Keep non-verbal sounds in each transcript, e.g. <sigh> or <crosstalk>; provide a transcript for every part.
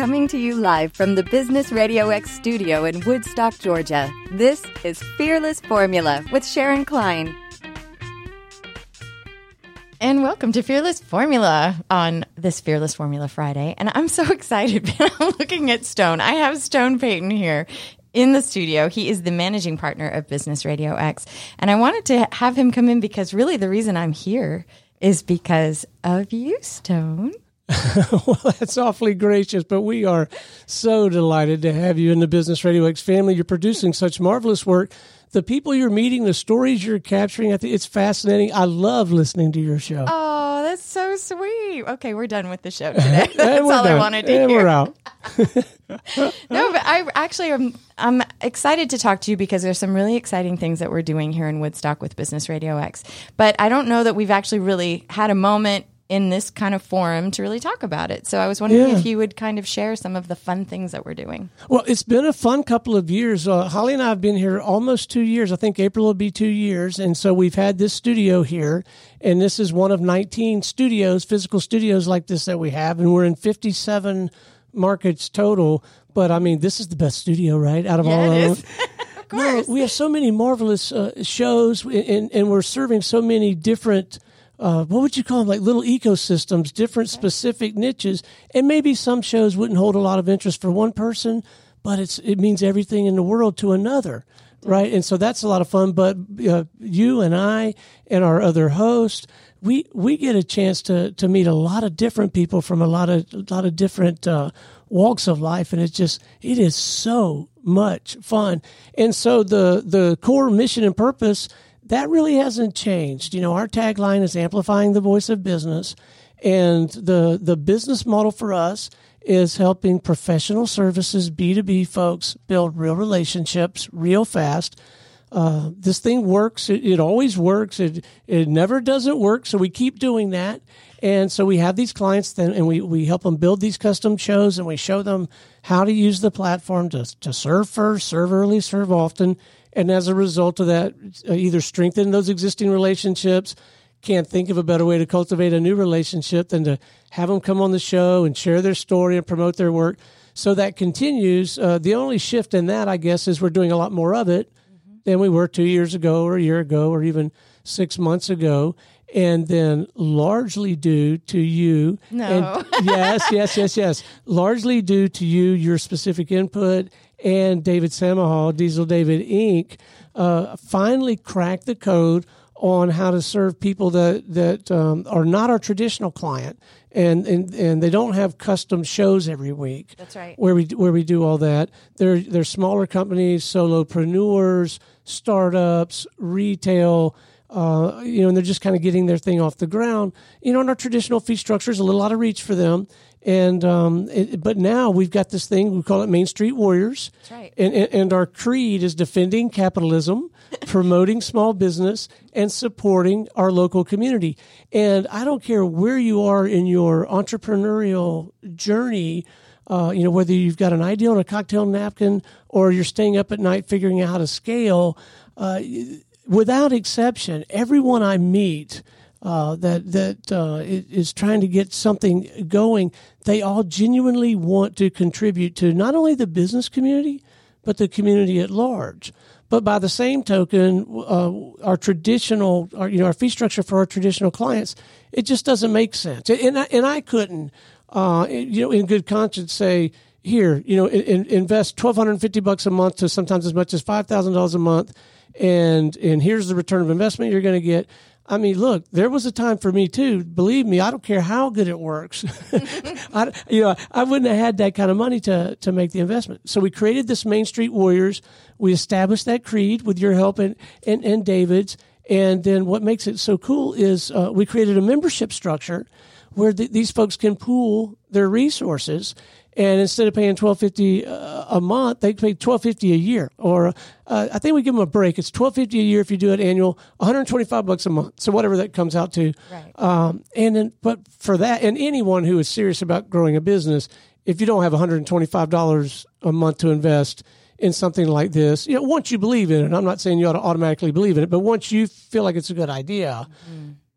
Coming to you live from the Business Radio X studio in Woodstock, Georgia. This is Fearless Formula with Sharon Klein. And welcome to Fearless Formula on this Fearless Formula Friday. And I'm so <laughs> excited. I'm looking at Stone. I have Stone Payton here in the studio. He is the managing partner of Business Radio X. And I wanted to have him come in because really the reason I'm here is because of you, Stone. <laughs> well, that's awfully gracious, but we are so delighted to have you in the Business Radio X family. You're producing such marvelous work. The people you're meeting, the stories you're capturing, I think it's fascinating. I love listening to your show. Oh, that's so sweet. Okay, we're done with the show <laughs> today. That's all done. I wanted to and hear. we're out. <laughs> no, but I actually am I'm excited to talk to you because there's some really exciting things that we're doing here in Woodstock with Business Radio X. But I don't know that we've actually really had a moment in this kind of forum to really talk about it. So I was wondering Yeah. if you would kind of share some of the fun things that we're doing. Well, it's been a fun couple of years. Uh, Holly and I have been here almost two years. I think April will be two years. And so we've had this studio here, and this is one of 19 studios, physical studios like this that we have. And we're in 57 markets total. But I mean, this is the best studio, right? Out of Yeah, all of them. <laughs> No, we have so many marvelous uh, shows, and, and we're serving so many different. Uh, what would you call them? Like little ecosystems, different specific niches, and maybe some shows wouldn't hold a lot of interest for one person, but it's it means everything in the world to another, right? And so that's a lot of fun. But uh, you and I and our other host, we we get a chance to to meet a lot of different people from a lot of a lot of different uh, walks of life, and it's just it is so much fun. And so the the core mission and purpose that really hasn't changed. You know, our tagline is amplifying the voice of business, and the the business model for us is helping professional services B two B folks build real relationships real fast. Uh, this thing works. It, it always works. It it never doesn't work. So we keep doing that. And so we have these clients then, and we, we help them build these custom shows, and we show them how to use the platform to to serve first, serve early, serve often, and as a result of that, uh, either strengthen those existing relationships. Can't think of a better way to cultivate a new relationship than to have them come on the show and share their story and promote their work. So that continues. Uh, the only shift in that, I guess, is we're doing a lot more of it than we were two years ago or a year ago or even six months ago. And then largely due to you. No. And yes, yes, yes, yes. <laughs> Largely due to you, your specific input, and David Samahal, Diesel David Inc., uh, finally cracked the code on how to serve people that that um, are not our traditional client, and, and and they don't have custom shows every week. That's right. Where we where we do all that. They're they're smaller companies, solopreneurs, startups, retail. Uh, you know, and they're just kind of getting their thing off the ground. You know, and our traditional fee structure is a little out of reach for them. And um, it, but now we've got this thing we call it Main Street Warriors. That's right. And, and, and our creed is defending capitalism, <laughs> promoting small business, and supporting our local community. And I don't care where you are in your entrepreneurial journey. Uh, you know, whether you've got an idea on a cocktail napkin or you're staying up at night figuring out how to scale, uh, without exception, everyone I meet uh, that that uh, is trying to get something going, they all genuinely want to contribute to not only the business community, but the community at large. But by the same token, uh, our traditional, our, you know, our fee structure for our traditional clients, it just doesn't make sense. And I, and I couldn't, uh, you know, in good conscience say, here, you know, in, in- invest twelve hundred and fifty bucks a month to sometimes as much as five thousand dollars a month, and and here's the return of investment you're going to get. I mean, look, there was a time for me too. Believe me, I don't care how good it works. <laughs> I, you know, I wouldn't have had that kind of money to to make the investment. So we created this Main Street Warriors. We established that creed with your help and and, and David's. And then what makes it so cool is uh, we created a membership structure where th- these folks can pool their resources. And instead of paying twelve fifty uh, a month, they pay twelve fifty a year. Or uh, I think we give them a break. It's twelve fifty a year if you do it annual, one hundred twenty five bucks a month. So whatever that comes out to. Right. Um, and then, but for that, and anyone who is serious about growing a business, if you don't have one hundred twenty five dollars a month to invest in something like this, you know, once you believe in it, I'm not saying you ought to automatically believe in it, but once you feel like it's a good idea,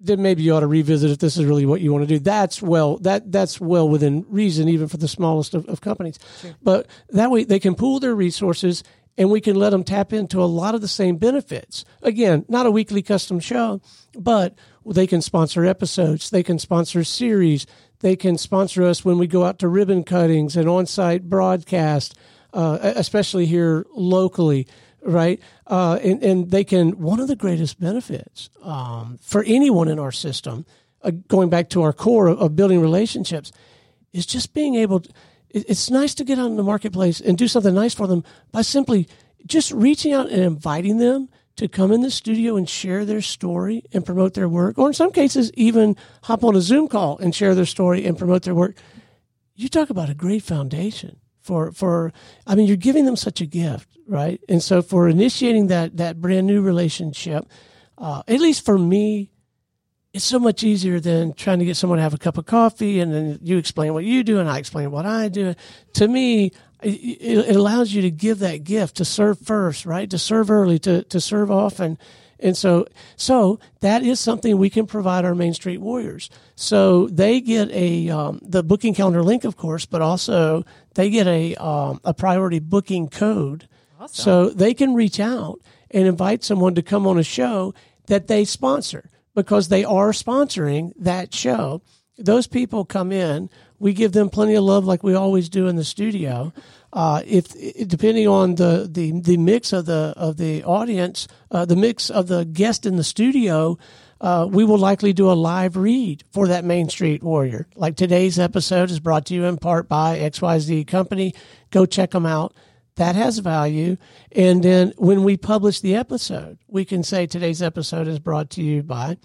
then maybe you ought to revisit if this is really what you want to do. That's well that that's well within reason, even for the smallest of, of companies. Sure. But that way they can pool their resources and we can let them tap into a lot of the same benefits. Again, not a weekly custom show, but they can sponsor episodes, they can sponsor series, they can sponsor us when we go out to ribbon cuttings and on-site broadcast, uh, especially here locally right? Uh, and, and they can, one of the greatest benefits um, for anyone in our system, uh, going back to our core of, of, building relationships, is just being able to, it, it's nice to get out in the marketplace and do something nice for them by simply just reaching out and inviting them to come in the studio and share their story and promote their work, or in some cases, even hop on a Zoom call and share their story and promote their work. You talk about a great foundation for, for, I mean, you're giving them such a gift right? And so for initiating that that brand new relationship, uh, at least for me, it's so much easier than trying to get someone to have a cup of coffee and then you explain what you do and I explain what I do. To me, it, it allows you to give that gift to serve first, right? To serve early, to to serve often. And so, so that is something we can provide our Main Street Warriors. So they get a um, the booking calendar link, of course, but also they get a um, a priority booking code Awesome. So they can reach out and invite someone to come on a show that they sponsor because they are sponsoring that show. Those people come in, we give them plenty of love like we always do in the studio. Uh, if depending on the, the, the mix of the of the audience, uh, the mix of the guest in the studio, uh, we will likely do a live read for that Main Street Warrior. Like today's episode is brought to you in part by XYZ Company. Go check them out that has value. And then when we publish the episode, we can say today's episode is brought to you by.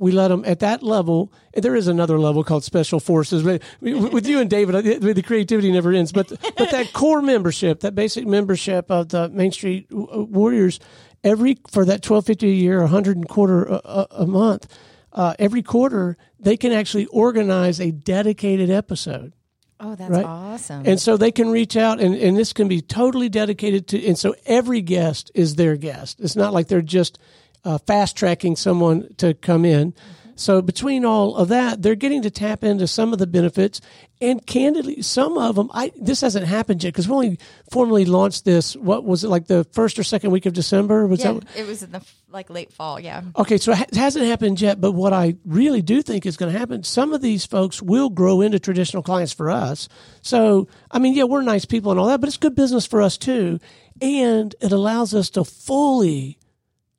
We let them at that level. There is another level called special forces. With you and David, the creativity never ends. But but that <laughs> core membership, that basic membership of the Main Street uh, Warriors, every for that twelve fifty a year, a hundred and quarter a, a month, uh, every quarter they can actually organize a dedicated episode Oh, that's right? awesome. And so they can reach out and, and this can be totally dedicated to, and so every guest is their guest. It's not like they're just uh, fast tracking someone to come in. So between all of that, they're getting to tap into some of the benefits, and candidly, some of them. I this hasn't happened yet because we only formally launched this. What was it like the first or second week of December? Was yeah, that? It was in the like late fall. Yeah. Okay, so it hasn't happened yet, but what I really do think is going to happen. Some of these folks will grow into traditional clients for us. So I mean, yeah, we're nice people and all that, but it's good business for us too, and it allows us to fully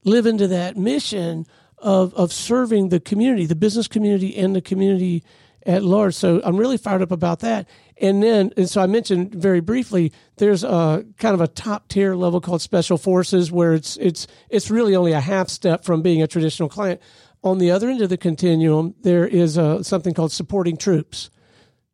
live into that mission of of serving the community, the business community, and the community at large. So I'm really fired up about that. And then, and so I mentioned very briefly, there's a kind of a top tier level called Special Forces, where it's it's it's really only a half step from being a traditional client. On the other end of the continuum, there is a, something called Supporting Troops,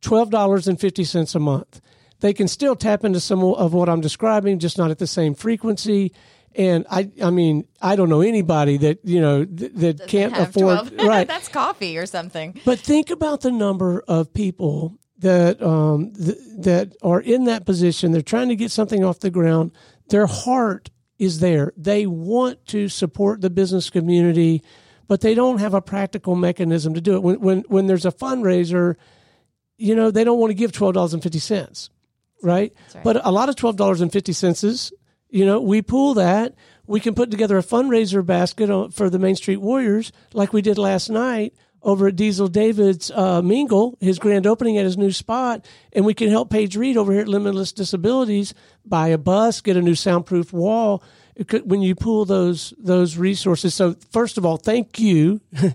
twelve dollars and fifty cents a month. They can still tap into some of what I'm describing, just not at the same frequency. And I, I mean, I don't know anybody that you know th- that can't afford <laughs> right. That's coffee or something. But think about the number of people that um, th- that are in that position. They're trying to get something off the ground. Their heart is there. They want to support the business community, but they don't have a practical mechanism to do it. When when when there's a fundraiser, you know, they don't want to give twelve dollars and fifty cents, right? right? But a lot of twelve dollars and fifty cents is you know, we pool that. We can put together a fundraiser basket for the Main Street Warriors, like we did last night over at Diesel David's uh, Mingle, his grand opening at his new spot, and we can help Paige Reed over here at Limitless Disabilities buy a bus, get a new soundproof wall. Could, when you pool those those resources, so first of all, thank you. <laughs>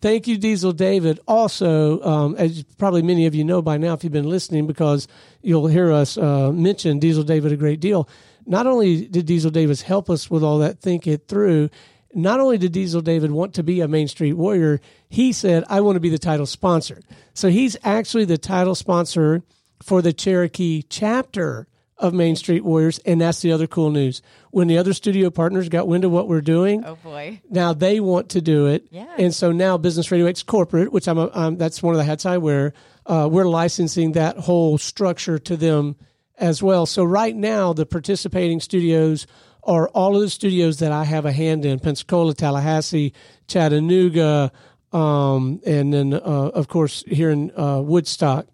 Thank you, Diesel David. Also, um, as probably many of you know by now, if you've been listening, because you'll hear us uh, mention Diesel David a great deal not only did Diesel Davis help us with all that, think it through, not only did Diesel David want to be a Main Street Warrior, he said, I want to be the title sponsor. So he's actually the title sponsor for the Cherokee chapter of Main Street Warriors. And that's the other cool news. When the other studio partners got wind of what we're doing, oh boy, now they want to do it. Yeah. And so now Business Radio X Corporate, which I'm, a, that's one of the hats I wear, uh, we're licensing that whole structure to them as well. So right now, the participating studios are all of the studios that I have a hand in: Pensacola, Tallahassee, Chattanooga, um, and then uh, of course here in uh, Woodstock.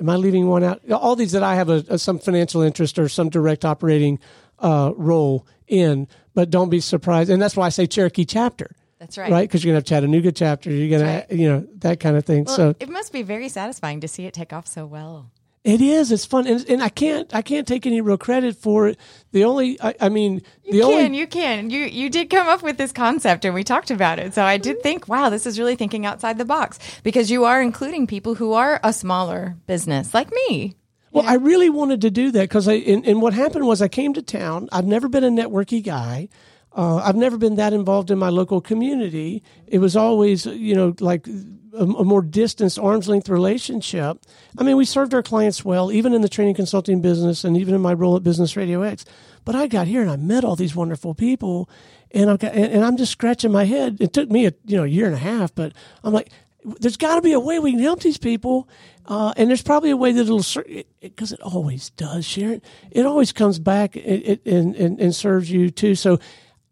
Am I leaving one out? All these that I have a, a some financial interest or some direct operating uh, role in, but don't be surprised. And that's why I say Cherokee chapter. That's right. Right, because you're gonna have Chattanooga chapter. You're gonna, right. you know, that kind of thing. Well, so it must be very satisfying to see it take off so well. It is. It's fun, and, and I can't. I can't take any real credit for it. The only. I, I mean, the You only. can, you can. You you did come up with this concept and we talked about it. So I did think, wow, this is really thinking outside the box because you are including people who are a smaller business like me. Well, I really wanted to do that because I and, and what happened was I came to town. I've never been a networky guy. Uh, I've never been that involved in my local community. It was always, you know, like a, a more distanced, arm's length relationship. I mean, we served our clients well, even in the training consulting business, and even in my role at Business Radio X. But I got here and I met all these wonderful people, and got, and, and I'm just scratching my head. It took me a you know a year and a half, but I'm like, there's got to be a way we can help these people, uh, and there's probably a way that it'll because it, it, always does, Sharon. It always comes back it, it, and, and and serves you too. So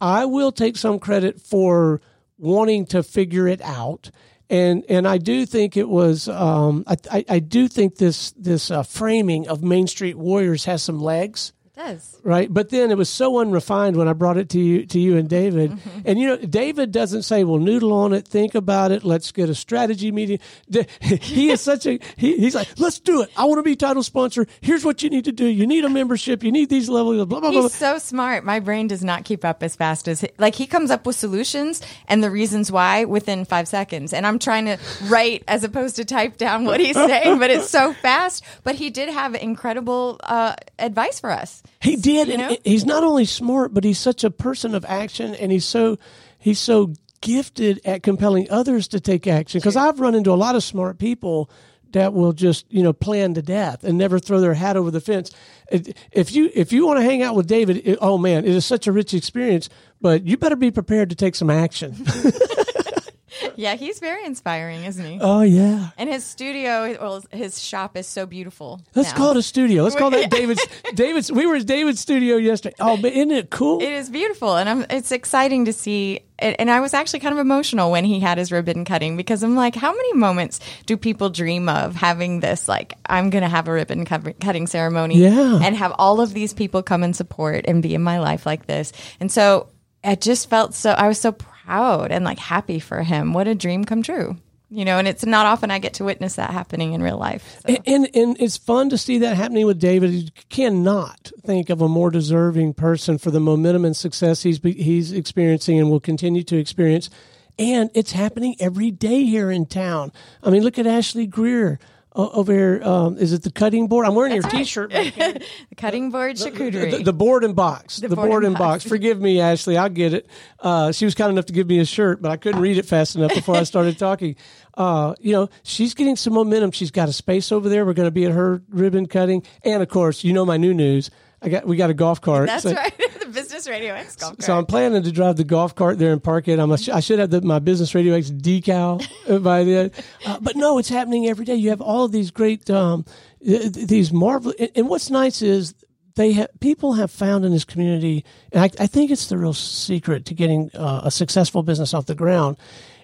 I will take some credit for wanting to figure it out. And and I do think it was um, I, I, I do think this this uh, framing of Main Street Warriors has some legs does. right? But then it was so unrefined when I brought it to you, to you and David. Mm-hmm. And you know, David doesn't say, "Well, noodle on it, think about it, let's get a strategy meeting." <laughs> He is such a he, he's like, "Let's do it. I want to be title sponsor. Here's what you need to do. You need a membership. You need these levels. Blah blah blah." He's so smart. My brain does not keep up as fast as he, like he comes up with solutions and the reasons why within five seconds. And I'm trying to write as opposed to type down what he's saying, but it's so <laughs> fast. But he did have incredible uh, advice for us. He did, and know? he's not only smart, but he's such a person of action, and he's so he's so gifted at compelling others to take action. Because I've run into a lot of smart people that will just you know plan to death and never throw their hat over the fence. If you if you want to hang out with David, it, oh man, it is such a rich experience. But you better be prepared to take some action. <laughs> <laughs> Yeah, he's very inspiring, isn't he? oh yeah. and his studio, well, his shop is so beautiful. Let's now. call it a studio. Let's call that <laughs> David's. David's. We were at David's studio yesterday. Oh, but isn't it cool? It is beautiful, and I'm, it's exciting to see. And and I was actually kind of emotional when he had his ribbon cutting because I'm like, how many moments do people dream of having this? Like, I'm going to have a ribbon cutting ceremony, Yeah. and have all of these people come and support and be in my life like this. And so it just felt so. I was so proud and like happy for him. What a dream come true, you know. And it's not often I get to witness that happening in real life. So. And, and and it's fun to see that happening with David. You cannot think of a more deserving person for the momentum and success he's he's experiencing and will continue to experience. And it's happening every day here in town. I mean, look at Ashley Greer over here. Um, is it the cutting board? I'm wearing your T-shirt. <laughs> the cutting board charcuterie. The, the board and box. The, board, and box. Forgive me, Ashley. I'll get it. Uh, she was kind enough to give me a shirt, but I couldn't read it fast enough before I <laughs> started talking. Uh, you know, she's getting some momentum. She's got a space over there. We're going to be at her ribbon cutting, and of course, you know my new news. I got we got a golf cart. That's So- right. <laughs> the Business Radio X golf cart. So I'm planning to drive the golf cart there and park it. I'm a, I should have the, my Business Radio X decal <laughs> by then. Uh, but no, it's happening every day. You have all of these great, um, th- th- these marvel. And, and what's nice is they have people have found in this community, and I, I think it's the real secret to getting uh, a successful business off the ground.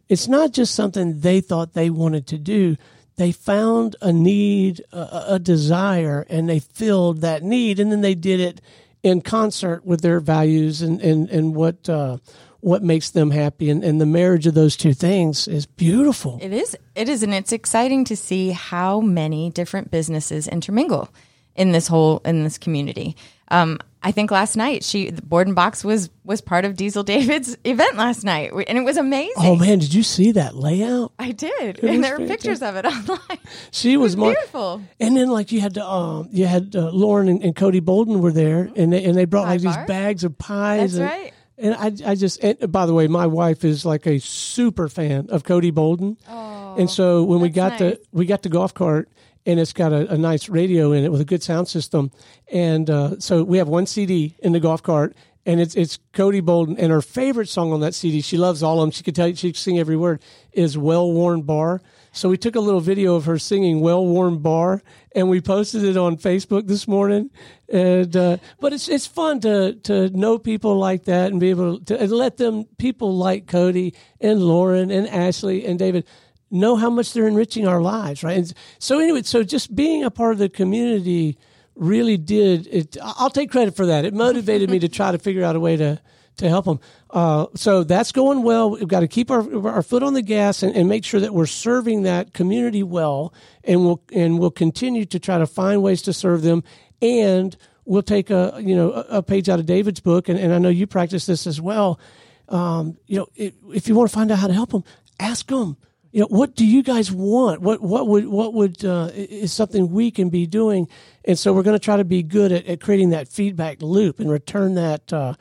It's not just something they thought they wanted to do. They found a need, a, a desire, and they filled that need, and then they did it in concert with their values and and and what uh, what makes them happy, and, and the marriage of those two things is beautiful. It is. It is, and it's exciting to see how many different businesses intermingle in this whole in this community. Um, I think last night she board and box was was part of Diesel David's <laughs> event last night, and it was amazing. Oh man, did you see that layout? I did, was and there were pictures of it <laughs> online. She was, mar- beautiful. And then like you had to, um, you had uh, Lauren and, and Cody Bolden were there, and they, and they brought Pie like these bags of pies. That's and, right. And I, I just, and by the way, my wife is like a super fan of Cody Bolden. Oh, and so when we got nice. the we got the golf cart and it's got a, a nice radio in it with a good sound system and uh, so we have one cd in the golf cart and it's it's Cody Bolden, and her favorite song on that CD, she loves all of them. She could tell you she could sing every word. Is "Well Worn Bar." So we took a little video of her singing "Well Worn Bar," and we posted it on Facebook this morning. And uh, but it's it's fun to to know people like that and be able to and let them people like Cody and Lauren and Ashley and David know how much they're enriching our lives, right? And so anyway, so just being a part of the community really did it. I'll take credit for that. It motivated me to try to figure out a way to to help them. Uh, so that's going well. We've got to keep our our foot on the gas and, and, make sure that we're serving that community well, and we'll and we'll continue to try to find ways to serve them. And we'll take a you know a page out of David's book, and, and I know you practice this as well. Um, you know, if, if you want to find out how to help them, ask them you know, what do you guys want? What what would what would uh, is something we can be doing? And so we're going to try to be good at, at creating that feedback loop and return that uh,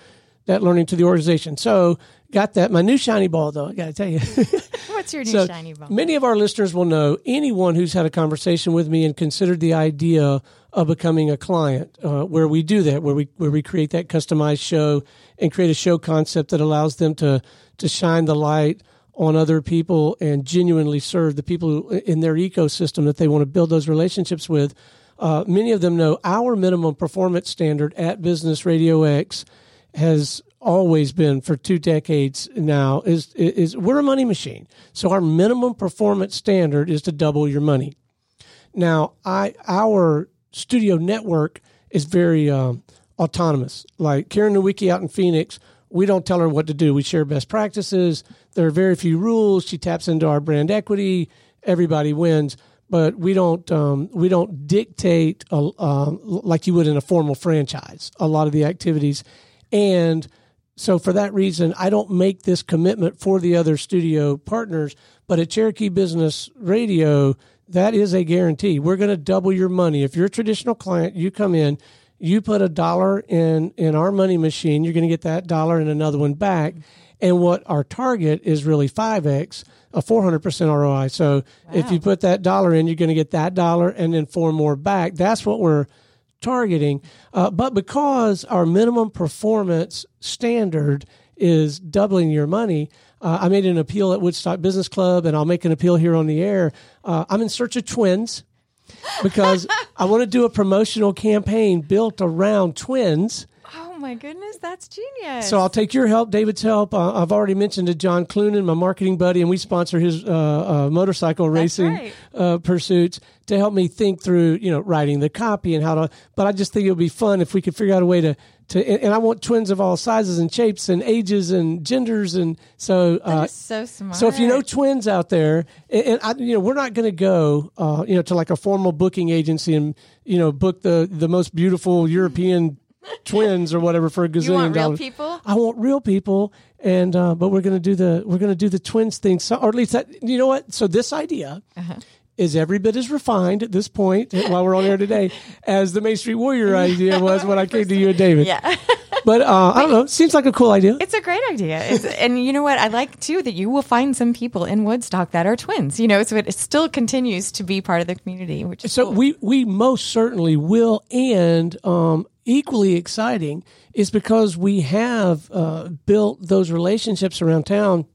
that learning to the organization. So got that. My new shiny ball, though, I got to tell you. <laughs> What's your new so shiny ball? Many of our listeners will know anyone who's had a conversation with me and considered the idea of becoming a client, uh, where we do that, where we where we create that customized show and create a show concept that allows them to to shine the light on other people and genuinely serve the people in their ecosystem that they want to build those relationships with. Uh, many of them know our minimum performance standard at Business Radio X has always been for two decades now is is we're a money machine. So our minimum performance standard is to double your money. Now, I our studio network is very um, autonomous. Like Karen Nowicki out in Phoenix we don't tell her what to do. We share best practices. There are very few rules. She taps into our brand equity. Everybody wins, but we don't um, we don't dictate a, uh, like you would in a formal franchise. A lot of the activities, and so for that reason, I don't make this commitment for the other studio partners. But at Cherokee Business Radio, that is a guarantee. We're going to double your money. If you're a traditional client, you come in you put a dollar in in our money machine, you're going to get that dollar and another one back. And what our target is really 5x, a 400% ROI. So wow. if you put that dollar in, you're going to get that dollar and then four more back. That's what we're targeting. Uh, but because our minimum performance standard is doubling your money, uh, I made an appeal at Woodstock Business Club, and I'll make an appeal here on the air. Uh, I'm in search of twins because <laughs> I want to do a promotional campaign built around twins. Oh my goodness, that's genius! So I'll take your help, David's help. Uh, I've already mentioned to John Clunan, my marketing buddy, and we sponsor his uh, uh, motorcycle racing right. Uh, pursuits to help me think through, you know, writing the copy and how to. But I just think it would be fun if we could figure out a way to to, and I want twins of all sizes and shapes and ages and genders, and so uh, so smart. So if you know twins out there, and, and I, you know we're not going to go, uh, you know, to like a formal booking agency and you know book the the most beautiful European <laughs> twins or whatever for a gazillion you want real dollars. people? I want real people, and uh, but we're going to do the we're to do the twins thing, so, or at least that you know what. So this idea. Uh-huh is every bit as refined at this point while we're on air today <laughs> as the Main Street Warrior idea was when I came to you and David. Yeah. <laughs> but uh, I don't know. Seems like a cool idea. It's a great idea. It's, and you know what? I like too that you will find some people in Woodstock that are twins. You know, so it still continues to be part of the community. Which so cool. we we most certainly will. And um, equally exciting is because we have uh, built those relationships around town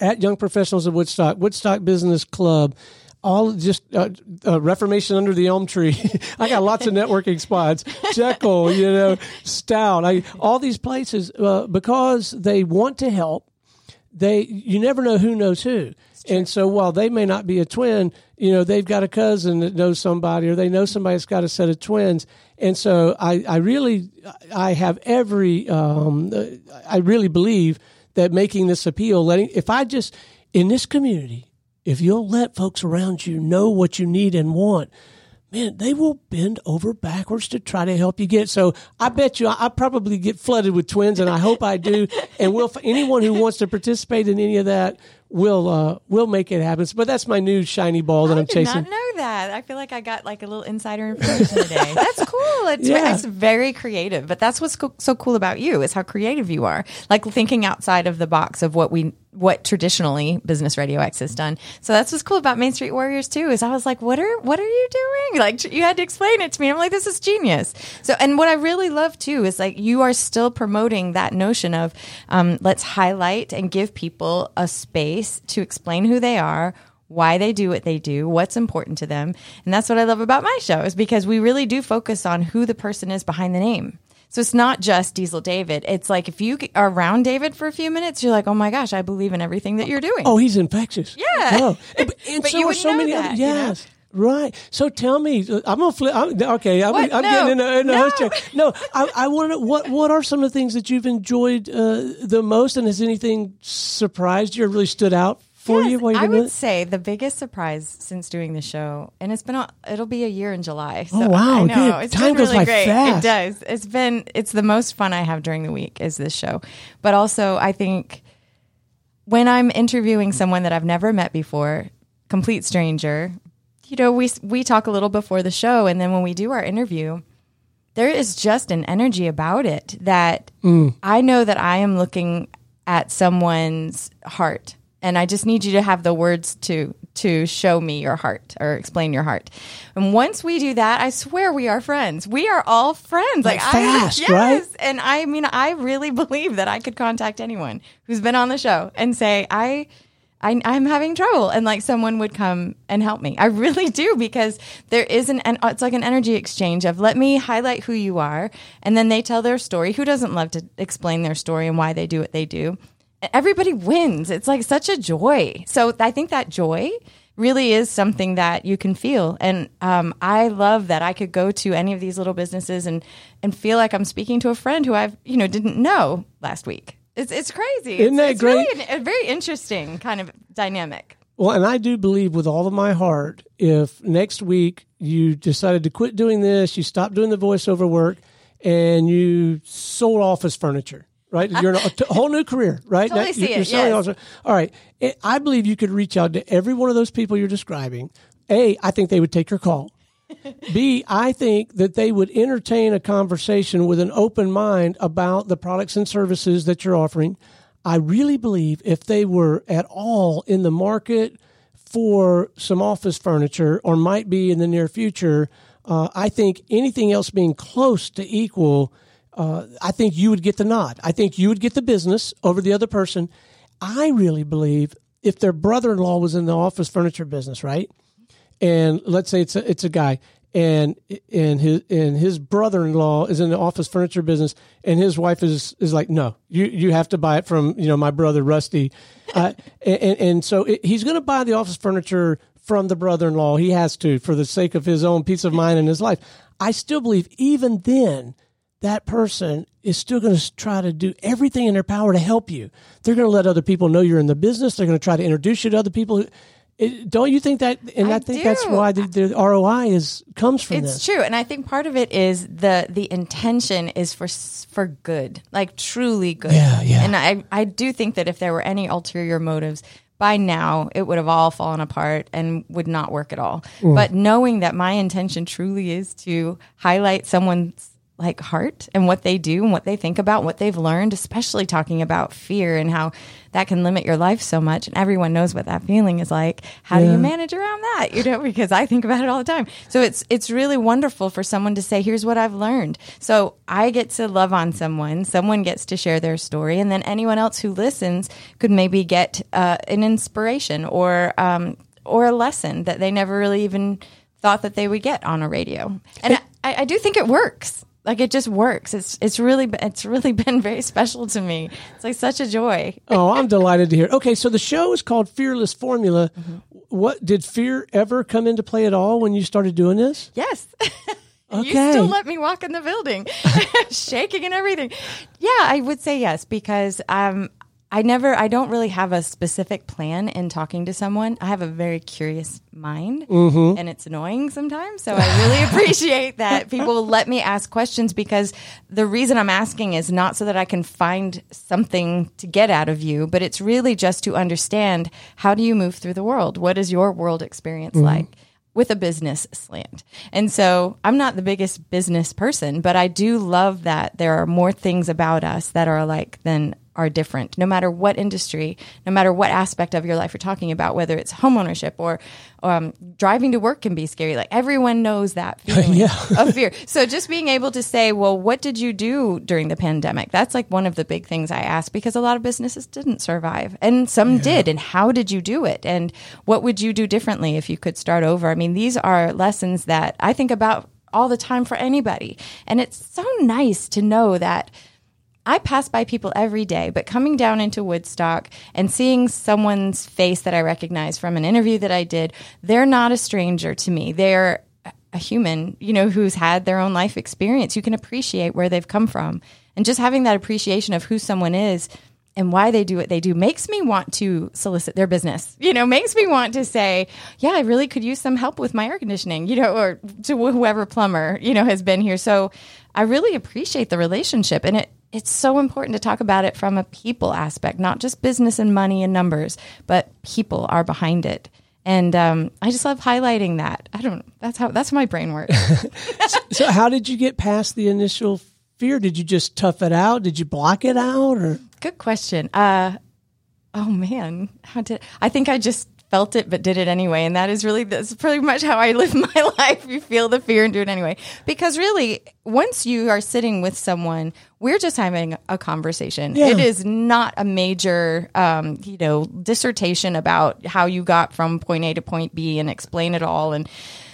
at Young Professionals of Woodstock, Woodstock Business Club all just uh, uh, Reformation under the elm tree. <laughs> I got lots of networking spots. Jekyll, you know, Stout. I, all these places uh, because they want to help. They you never know who knows who. And so while they may not be a twin, you know, they've got a cousin that knows somebody or they know somebody that's got a set of twins. And so I, I really, I have every, um, I really believe that making this appeal, letting, if I just, in this community, if you'll let folks around you know what you need and want, man, they will bend over backwards to try to help you get. So I bet you I probably get flooded with twins, and I hope I do. and will <laughs> anyone who wants to participate in any of that will uh, will make it happen. But that's my new shiny ball that I am chasing. Not know that. I feel like I got like a little insider information today. <laughs> That's cool. It's, Yeah. it's very creative, but that's what's co- so cool about you is how creative you are. Like thinking outside of the box of what we what traditionally Business Radio X has done. So that's what's cool about Main Street Warriors too. Is I was like, what are what are you doing? Like you had to explain it to me. I'm like, this is genius. So and what I really love too is like you are still promoting that notion of um, let's highlight and give people a space to explain who they are why they do what they do, what's important to them. And that's what I love about my show is because we really do focus on who the person is behind the name. So it's not just Diesel David. It's like if you are around David for a few minutes, you're like, oh my gosh, I believe in everything that you're doing. Oh, he's infectious. Yeah. Oh, <laughs> and, and But so you are so many that, other. you know? Right. So tell me, I'm gonna flip. I'm, okay, I'm, I'm No. getting in a, in a No. host chair. No, I, I want to. What What are some of the things that you've enjoyed uh, the most, and has anything surprised you or really stood out for Yes, you while you've I would it? say the biggest surprise since doing the show, and it's been a, it'll be a year in July. So Oh, wow, I know good. it's Time been goes really by great. fast. It does. It's been it's the most fun I have during the week is this show, but also I think when I'm interviewing someone that I've never met before, complete stranger, you know, we we talk a little before the show, and then when we do our interview, there is just an energy about it that mm. I know that I am looking at someone's heart, and I just need you to have the words to to show me your heart or explain your heart. And once we do that, I swear we are friends. We are all friends. Like fast, I, yes, right? and I mean, I really <laughs> believe that I could contact anyone who's been on the show and say, I. I, I'm having trouble, and like someone would come and help me. I really do because there is an, an it's like an energy exchange of let me highlight who you are, and then they tell their story. Who doesn't love to explain their story and why they do what they do? Everybody wins. It's like such a joy. So I think that joy really is something that you can feel. And um, I love that I could go to any of these little businesses and and feel like I'm speaking to a friend who I've you know didn't know last week. It's it's crazy. Isn't it's, that it's great? Really an- a very interesting kind of dynamic. Well, and I do believe with all of my heart, if next week you decided to quit doing this, you stopped doing the voiceover work, and you sold office furniture, right? You're in a, a whole new career, <laughs> right? Totally Now, see you're, it, selling yes. office- All right. I believe you could reach out to every one of those people you're describing. A, I think they would take your call. <laughs> B, I think that they would entertain a conversation with an open mind about the products and services that you're offering. I really believe if they were at all in the market for some office furniture or might be in the near future, uh, I think anything else being close to equal, uh, I think you would get the nod. I think you would get the business over the other person. I really believe if their brother in law was in the office furniture business, right? And let's say it's a, it's a guy and and his and his brother-in-law is in the office furniture business and his wife is is like no you you have to buy it from you know my brother Rusty uh, and and so it, he's going to buy the office furniture from the brother-in-law he has to for the sake of his own peace of mind in his life I still believe even then that person is still going to try to do everything in their power to help you. They're going to let other people know you're in the business. They're going to try to introduce you to other people. It, don't you think that? And I, I think that's why the, the ROI is comes from It's this. true, and I think part of it is the the intention is for for good, like truly good. Yeah, yeah. And I I do think that if there were any ulterior motives. By now, it would have all fallen apart and would not work at all. Mm. But knowing that my intention truly is to highlight someone's like heart and what they do and what they think about, what they've learned, especially talking about fear and how that can limit your life so much. And everyone knows what that feeling is like. How do you manage around that? You know, because I think about it all the time. So it's it's really wonderful for someone to say, "Here's what I've learned." So I get to love on someone. Someone gets to share their story, and then anyone else who listens could maybe get uh, an inspiration or um, or a lesson that they never really even thought that they would get on a radio. And I, I do think it works. Like it just works. It's it's really it's really <laughs> been very special to me. It's like such a joy. oh, I'm delighted to hear. Okay, so the show is called Fearless Formula. What did fear ever come into play at all when you started doing this? Yes. <laughs> You Okay. still let me walk in the building, <laughs> shaking and everything. Yeah, I would say yes because um, I never, I don't really have a specific plan in talking to someone. I have a very curious mind, mm-hmm. and it's annoying sometimes. So I really <laughs> appreciate that people let me ask questions because the reason I'm asking is not so that I can find something to get out of you, but it's really just to understand how do you move through the world. What is your world experience mm-hmm. like? with a business slant. And so I'm not the biggest business person, but I do love that there are more things about us that are alike than are different, no matter what industry, no matter what aspect of your life you're talking about, whether it's homeownership or um, driving to work can be scary. Like everyone knows that <laughs> feeling Yeah. of fear. So just being able to say, well, what did you do during the pandemic? That's like one of the big things I ask because a lot of businesses didn't survive and some did. And how did you do it? And what would you do differently if you could start over? I mean, these are lessons that I think about all the time for anybody. And it's so nice to know that I pass by people every day, but coming down into Woodstock and seeing someone's face that I recognize from an interview that I did, they're not a stranger to me. They're a human, you know, who's had their own life experience. You can appreciate where they've come from. And just having that appreciation of who someone is and why they do what they do makes me want to solicit their business. You know, makes me want to say, yeah, I really could use some help with my air conditioning, you know, or to whoever plumber, you know, has been here. So I really appreciate the relationship and it it's so important to talk about it from a people aspect, not just business and money and numbers, but people are behind it. And um, I just love highlighting that. I don't. That's how. That's how my brain works. <laughs> So, how did you get past the initial fear? Did you just tough it out? Did you block it out, or Good question. Uh, oh man, how did I think I just felt it but did it anyway, and that is really that's pretty much how I live <laughs> my life. You feel the fear and do it anyway, because really, once you are sitting with someone, we're just having a conversation. Yeah. It is not a major, um, you know, dissertation about how you got from point A to point B and explain it all and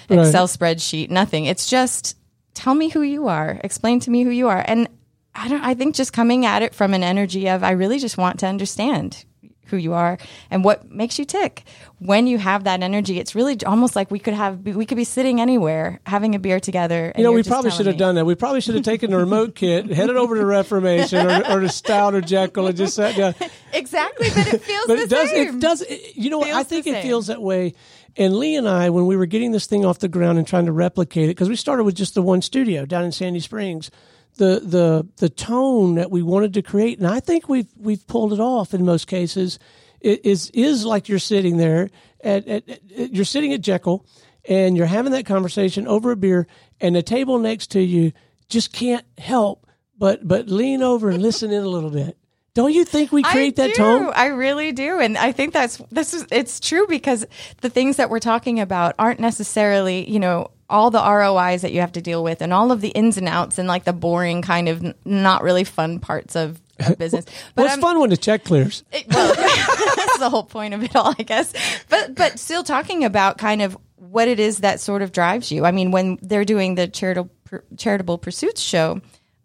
Right. Excel spreadsheet. Nothing. It's just tell me who you are. Explain to me who you are. And I don't I think just coming at it from an energy of I really just want to understand who you are and what makes you tick. When you have that energy, it's really almost like we could have we could be sitting anywhere having a beer together. and you know, we probably should have me. done that. We probably should have taken the remote <laughs> kit, headed over to Reformation or, or to Stout or Jekyll, and just sat down. <laughs> Exactly, but it feels But the it does. same. It does. It, you know what? I think it feels that way. And Lee and I, when we were getting this thing off the ground and trying to replicate it, because we started with just the one studio down in Sandy Springs, the the the tone that we wanted to create, and I think we've we've pulled it off in most cases. It is is like you're sitting there at, at, at you're sitting at Jekyll, and you're having that conversation over a beer, and the table next to you just can't help but but lean over and listen in a little bit. Don't you think we create I that do. tone? I really do, and I think that's this is it's true because the things that we're talking about aren't necessarily you know all the ROIs that you have to deal with and all of the ins and outs and like the boring kind of n- not really fun parts of, of <laughs> business. But Well, it's fun when the check clears. it- well, <laughs> that's the whole point of it all, I guess. But but still talking about kind of what it is that sort of drives you. I mean, when they're doing the charitable charitable pursuits show,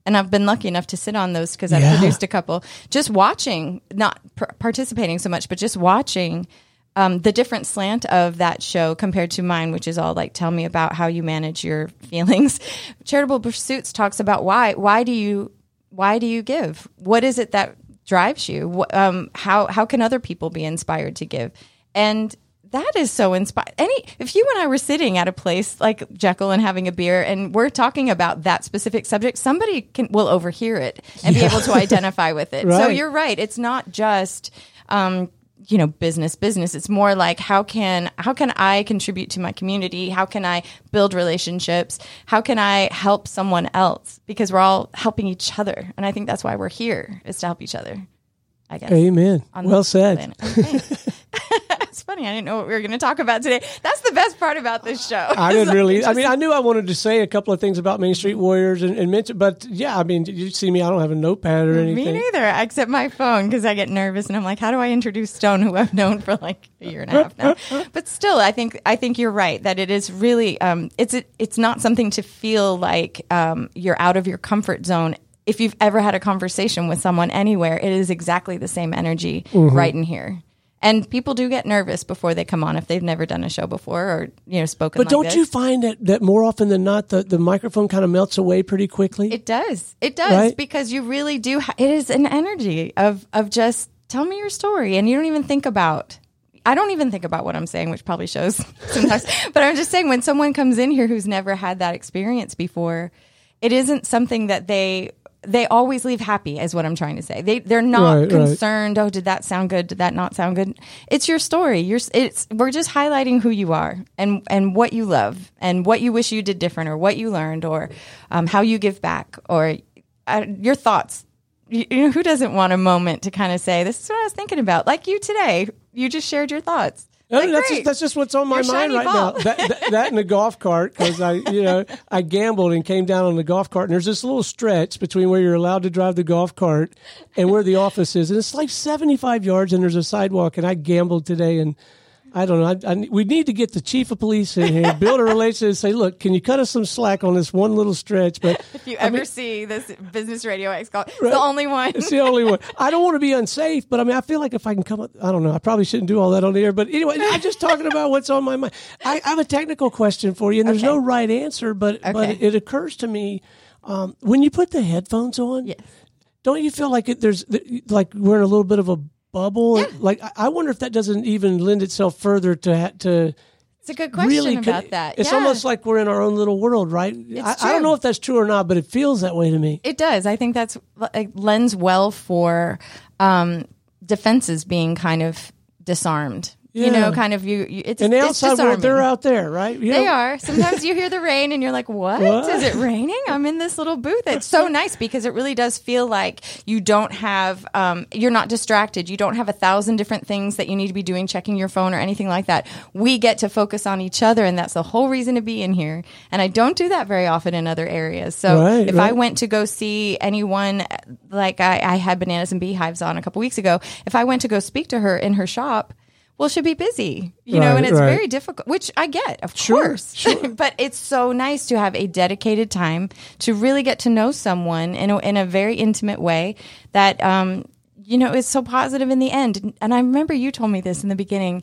and I've been lucky enough to sit on those because I've Yeah. produced a couple. Just watching, not par- participating so much, but just watching. Um, the different slant of that show compared to mine, which is all like, tell me about how you manage your <laughs> feelings. Charitable Pursuits talks about why. Why do you why do you give? What is it that drives you? Um, how how can other people be inspired to give? And that is so inspiring. Any if you and I were sitting at a place like Jekyll and having a beer, and we're talking about that specific subject, somebody can will overhear it and be able to identify with it. So <laughs> you're right. It's not just. Um, you know business business. It's more like how can how can i contribute to my community? How can i build relationships? How can i help someone else? Because we're all helping each other. And i think that's why we're here is to help each other i guess Amen. Well said. <laughs> it's funny i didn't know what we were going to talk about today that's the best part about this show I didn't <laughs> like really. it I mean, I knew I wanted to say a couple of things about Main Street Warriors and, and mention, but yeah, I mean, you see me. I don't have a notepad or anything. Me neither, except my phone because I get nervous and I'm like, how do I introduce Stone, who I've known for like a year and a half now? <laughs> But still, I think I think you're right that it is really um, it's it's not something to feel like um, you're out of your comfort zone. If you've ever had a conversation with someone anywhere, it is exactly the same energy Mm-hmm. right in here. And people do get nervous before they come on if they've never done a show before or you know spoken. But like don't this. you find that, that more often than not, the, the microphone kind of melts away pretty quickly? It does. It does Right? because you really do. Ha- it is an energy of of just tell me your story, and you don't even think about. I don't even think about what I'm saying, which probably shows <laughs> sometimes. but I'm just saying when someone comes in here who's never had that experience before, it isn't something that they they always leave happy is what i'm trying to say. They they're not Right, right. concerned oh did that sound good? Did that not sound good? It's your story. You're it's we're just highlighting who you are and and what you love and what you wish you did different or what you learned or um, how you give back or uh, your thoughts. You, you know who doesn't want a moment to kind of say this is what i was thinking about like you today you just shared your thoughts No, Like, that's just, that's just what's on my Your mind right ball. now. That, that, that and the golf cart because I, you know, <laughs> I gambled and came down on the golf cart, and there's this little stretch between where you're allowed to drive the golf cart and where the office is, and it's like 75 yards, and there's a sidewalk, and I gambled today, and I don't know. I, I, we need to get the chief of police in here, build a <laughs> relationship, and say, look, can you cut us some slack on this one little stretch? But <laughs> if you ever see this business radio X call, it's the only one. It's the only one. I don't want to be unsafe, but I mean, I feel like if I can come up, I don't know. I probably shouldn't do all that on the air. But anyway, I'm just talking about what's on my mind. I, I have a technical question for you, and there's no right answer, but but Okay. it, it occurs to me um, when you put the headphones on. Yes. Don't you feel like it, there's like we're in a little bit of a bubble? Like I- I wonder if that doesn't even lend itself further to ha- to It's a good question really about that. It's Yeah. almost like we're in our own little world, right? I, I don't know if that's true or not, but it feels that way to me. It does. I think that's it lends well for um, defenses being kind of disarmed. You know, kind of you. you it's, And the it's outside world, they're out there, right? You They know- are. Sometimes you hear the rain and you're like, what? What? Is it raining? I'm in this little booth. It's so <laughs> nice because it really does feel like you don't have, um, you're not distracted. You don't have a thousand different things that you need to be doing, checking your phone or anything like that. We get to focus on each other and that's the whole reason to be in here. And I don't do that very often in other areas. So Right, if I went to go see anyone, like I, I had Bananas and Beehives on a couple weeks ago, if I went to go speak to her in her shop, well, she'll be busy, you know, and it's right. very difficult, which I get, of Sure, course. <laughs> but it's so nice to have a dedicated time to really get to know someone in a, in a very intimate way that, um, you know, is so positive in the end. And I remember you told me this in the beginning.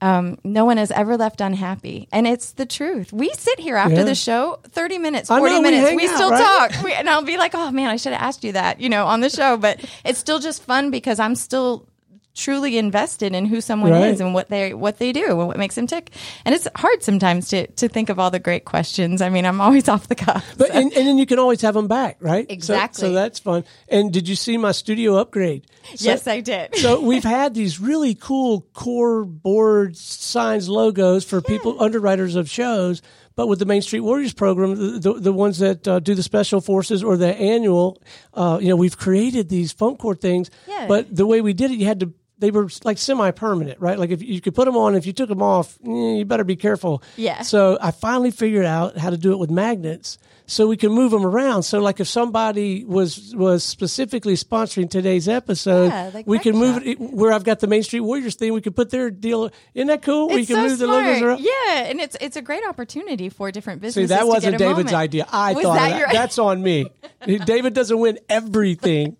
Um, no one has ever left unhappy, and it's the truth. We sit here after Yeah. the show, thirty minutes, I know, forty we minutes. We, out, still right? talk, we, and I'll be like, "Oh man, I should have asked you that," you know, on the show. But it's still just fun because I'm still truly invested in who someone Right. is and what they what they do and what makes them tick. And it's hard sometimes to to think of all the great questions. I mean, I'm always <laughs> off the cuff. But and, and then you can always have them back, right? Exactly. So, that's fun. And did you see my studio upgrade? So- yes, I did. so we've had these really cool core board signs logos for people underwriters of shows but with the main street warriors program the, the, the ones that uh, do the special forces or the annual uh, you know we've created these foam core things Yeah. but the way we did it you had to they were like semi-permanent right like if you could put them on if you took them off eh, you better be careful Yeah. so i finally figured out how to do it with magnets so we can move them around so like if somebody was was specifically sponsoring today's episode Yeah, like we can move Shop. it where I've got the Main Street Warriors thing. We can put their deal. Isn't that cool? we can so move the logos smart. around. Yeah, and it's it's a great opportunity for different businesses. See, that wasn't David's moment. idea. I Was thought that that. that's on me. <laughs> David doesn't win everything.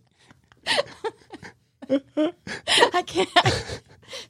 <laughs> I can't.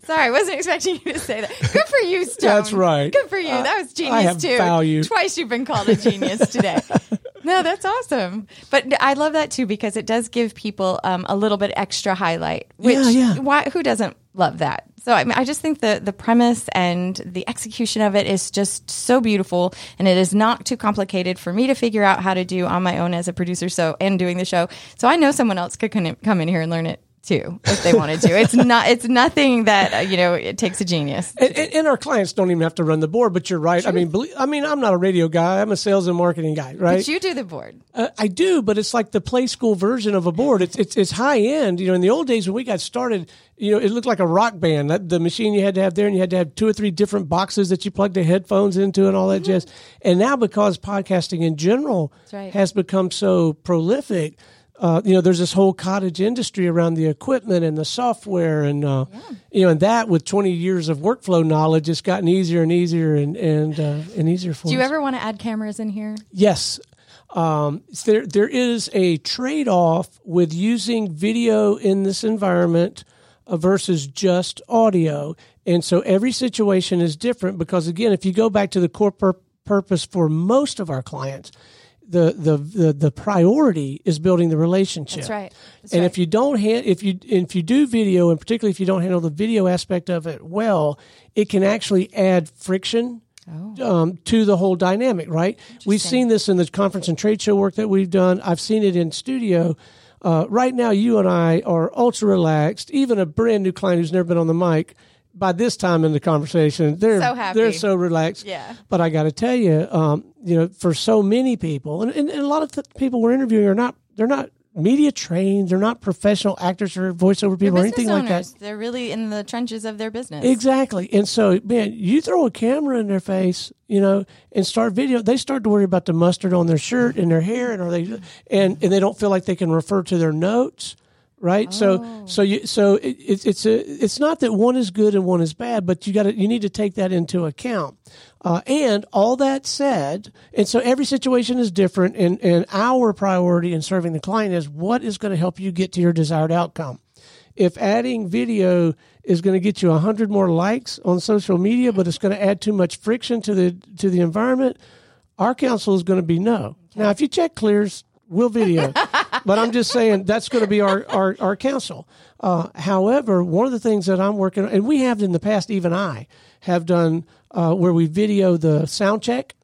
Sorry, I wasn't expecting you to say that. Good for you, Stone. That's right. Good for you. Uh, that was genius I have too. value. Twice you've been called a genius today. <laughs> no, that's awesome. But I love that too because it does give people um, a little bit extra highlight. Which Yeah, yeah. why who doesn't love that? So I mean, I just think the the premise and the execution of it is just so beautiful, and it is not too complicated for me to figure out how to do on my own as a producer. So and doing the show, so I know someone else could come in- come in here and learn it too if they wanted to. It's not it's nothing that uh, you know it takes a genius. And, and, our clients don't even have to run the board. But you're right. I mean, believe, I mean, I'm not a radio guy. I'm a sales and marketing guy, right? But you do the board. Uh, I do, but it's like the play school version of a board. It's it's it's high end. You know, in the old days when we got started, you know, it looked like a rock band. That, the machine you had to have there, and you had to have two or three different boxes that you plugged the headphones into, and all that jazz. And now, because podcasting in general right. has become so prolific. Uh, you know, there's this whole cottage industry around the equipment and the software, and uh, you know, and that with 20 years of workflow knowledge, it's gotten easier and easier and and uh, and easier for Do you us. ever want to add cameras in here? Yes. Um, there, there is a trade off with using video in this environment uh, versus just audio. And so every situation is different because, again, if you go back to the core pur- purpose for most of our clients, the, the, the, the priority is building the relationship. That's right. That's and right. if you don't ha- if you if you do video, and particularly if you don't handle the video aspect of it well, it can actually add friction um, to the whole dynamic, right? We've seen this in the conference and trade show work that we've done. I've seen it in studio. Uh, right now, you and I are ultra relaxed. Even a brand new client who's never been on the mic, by this time in the conversation, they're So happy. they're so relaxed. Yeah. But I got to tell you, um, you know, for so many people, and, and, and a lot of the people we're interviewing are not they're not media trained. They're not professional actors or voiceover people or anything like that. they're really in the trenches of their business. Exactly. And so, man, you throw a camera in their face, you know, and start video, they start to worry about the mustard on their shirt and their hair and are they and and they don't feel like they can refer to their notes, right? So so you so it, it's it's a it's not that one is good and one is bad, but you got to you need to take that into account. Uh, and all that said, and so every situation is different, and, and our priority in serving the client is what is going to help you get to your desired outcome if adding video is going to get you 100 more likes on social media but it's going to add too much friction to the to the environment our counsel is going to be no now if you check clears we'll video but i'm just saying that's going to be our our, our counsel uh, however one of the things that i'm working on and we have in the past even i have done uh, where we video the sound check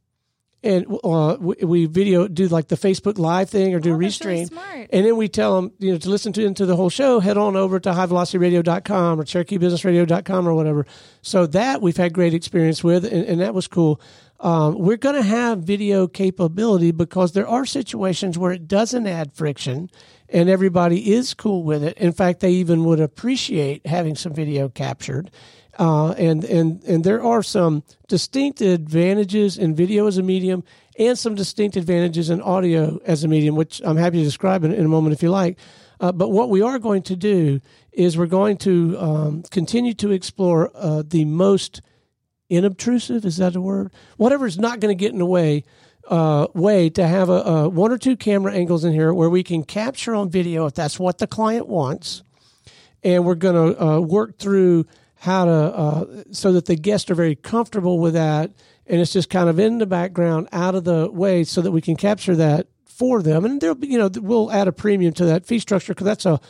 and uh, we, we video do like the Facebook Live thing or do Oh, that's really restream, smart. and then we tell them you know to listen to into the whole show. Head on over to highvelocityradio.com or CherokeeBusinessRadio.com or whatever. So that we've had great experience with, and, and that was cool. Um, we're going to have video capability because there are situations where it doesn't add friction, and everybody is cool with it. In fact, they even would appreciate having some video captured. Uh, and and and there are some distinct advantages in video as a medium, and some distinct advantages in audio as a medium, which I'm happy to describe in, in a moment if you like. Uh, but what we are going to do is we're going to um, continue to explore uh, the most inobtrusive? Is that a word? Whatever is not going to get in the way uh, way to have a, a one or two camera angles in here where we can capture on video if that's what the client wants. And we're going to uh, work through how to uh, so that the guests are very comfortable with that. And it's just kind of in the background out of the way so that we can capture that for them. And there'll be you know we'll add a premium to that fee structure because that's a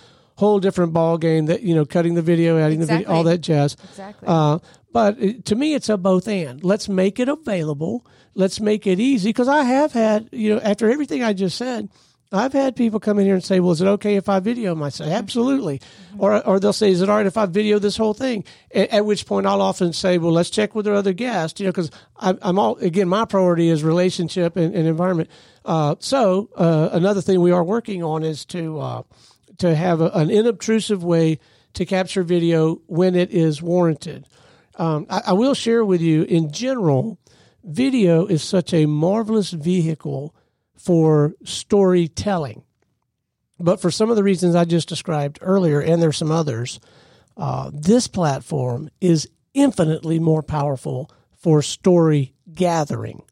whole different ball game that you know cutting the video adding the video all that jazz Exactly. uh, but it, to me, it's a both and. Let's make it available. Let's make it easy because I have had, you know, after everything I just said, I've had people come in here and say, "Well, is it okay if I video myself?" Absolutely, or or they'll say, "Is it all right if I video this whole thing?" At, at which point, I'll often say, "Well, let's check with our other guests," you know, because I'm, I'm all again, my priority is relationship and, and environment. Uh, so uh, another thing we are working on is to uh, to have a, an inobtrusive way to capture video when it is warranted. Um, I, I will share with you in general, video is such a marvelous vehicle for storytelling. But for some of the reasons I just described earlier, and there's some others, uh, this platform is infinitely more powerful for story gathering.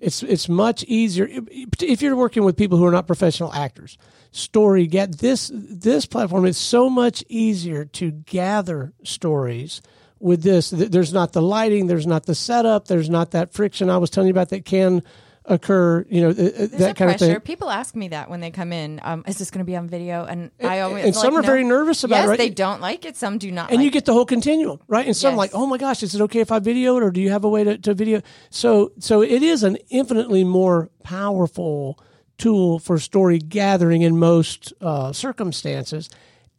It's it's much easier if you're working with people who are not professional actors. Story get this this platform is so much easier to gather stories with this. There's not the lighting, there's not the setup, there's not that friction I was telling you about that can occur. You know th- th- There's that kind of thing. People ask me that when they come in. Um, is this going to be on video? And I always and some like, are very nervous about yes, it, right? they don't like it. Some do not. and like you get the whole continuum, right? And some Yes. like, oh my gosh, is it okay if I video it, or do you have a way to, to video? So, so it is an infinitely more powerful tool for story gathering in most uh, circumstances.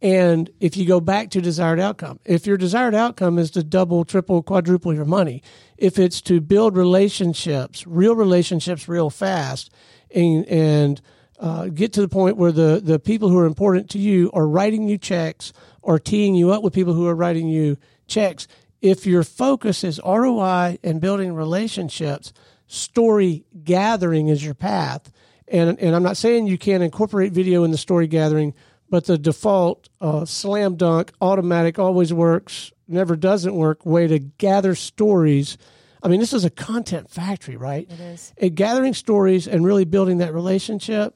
And if you go back to desired outcome, if your desired outcome is to double, triple, quadruple your money, if it's to build relationships, real relationships, real fast, and and uh, get to the point where the, the people who are important to you are writing you checks or teeing you up with people who are writing you checks. If your focus is ROI and building relationships, story gathering is your path. And, and I'm not saying you can't incorporate video in the story gathering, but the default uh, slam dunk, automatic, always works, never doesn't work way to gather stories. I mean, this is a content factory, right? It is. And gathering stories and really building that relationship,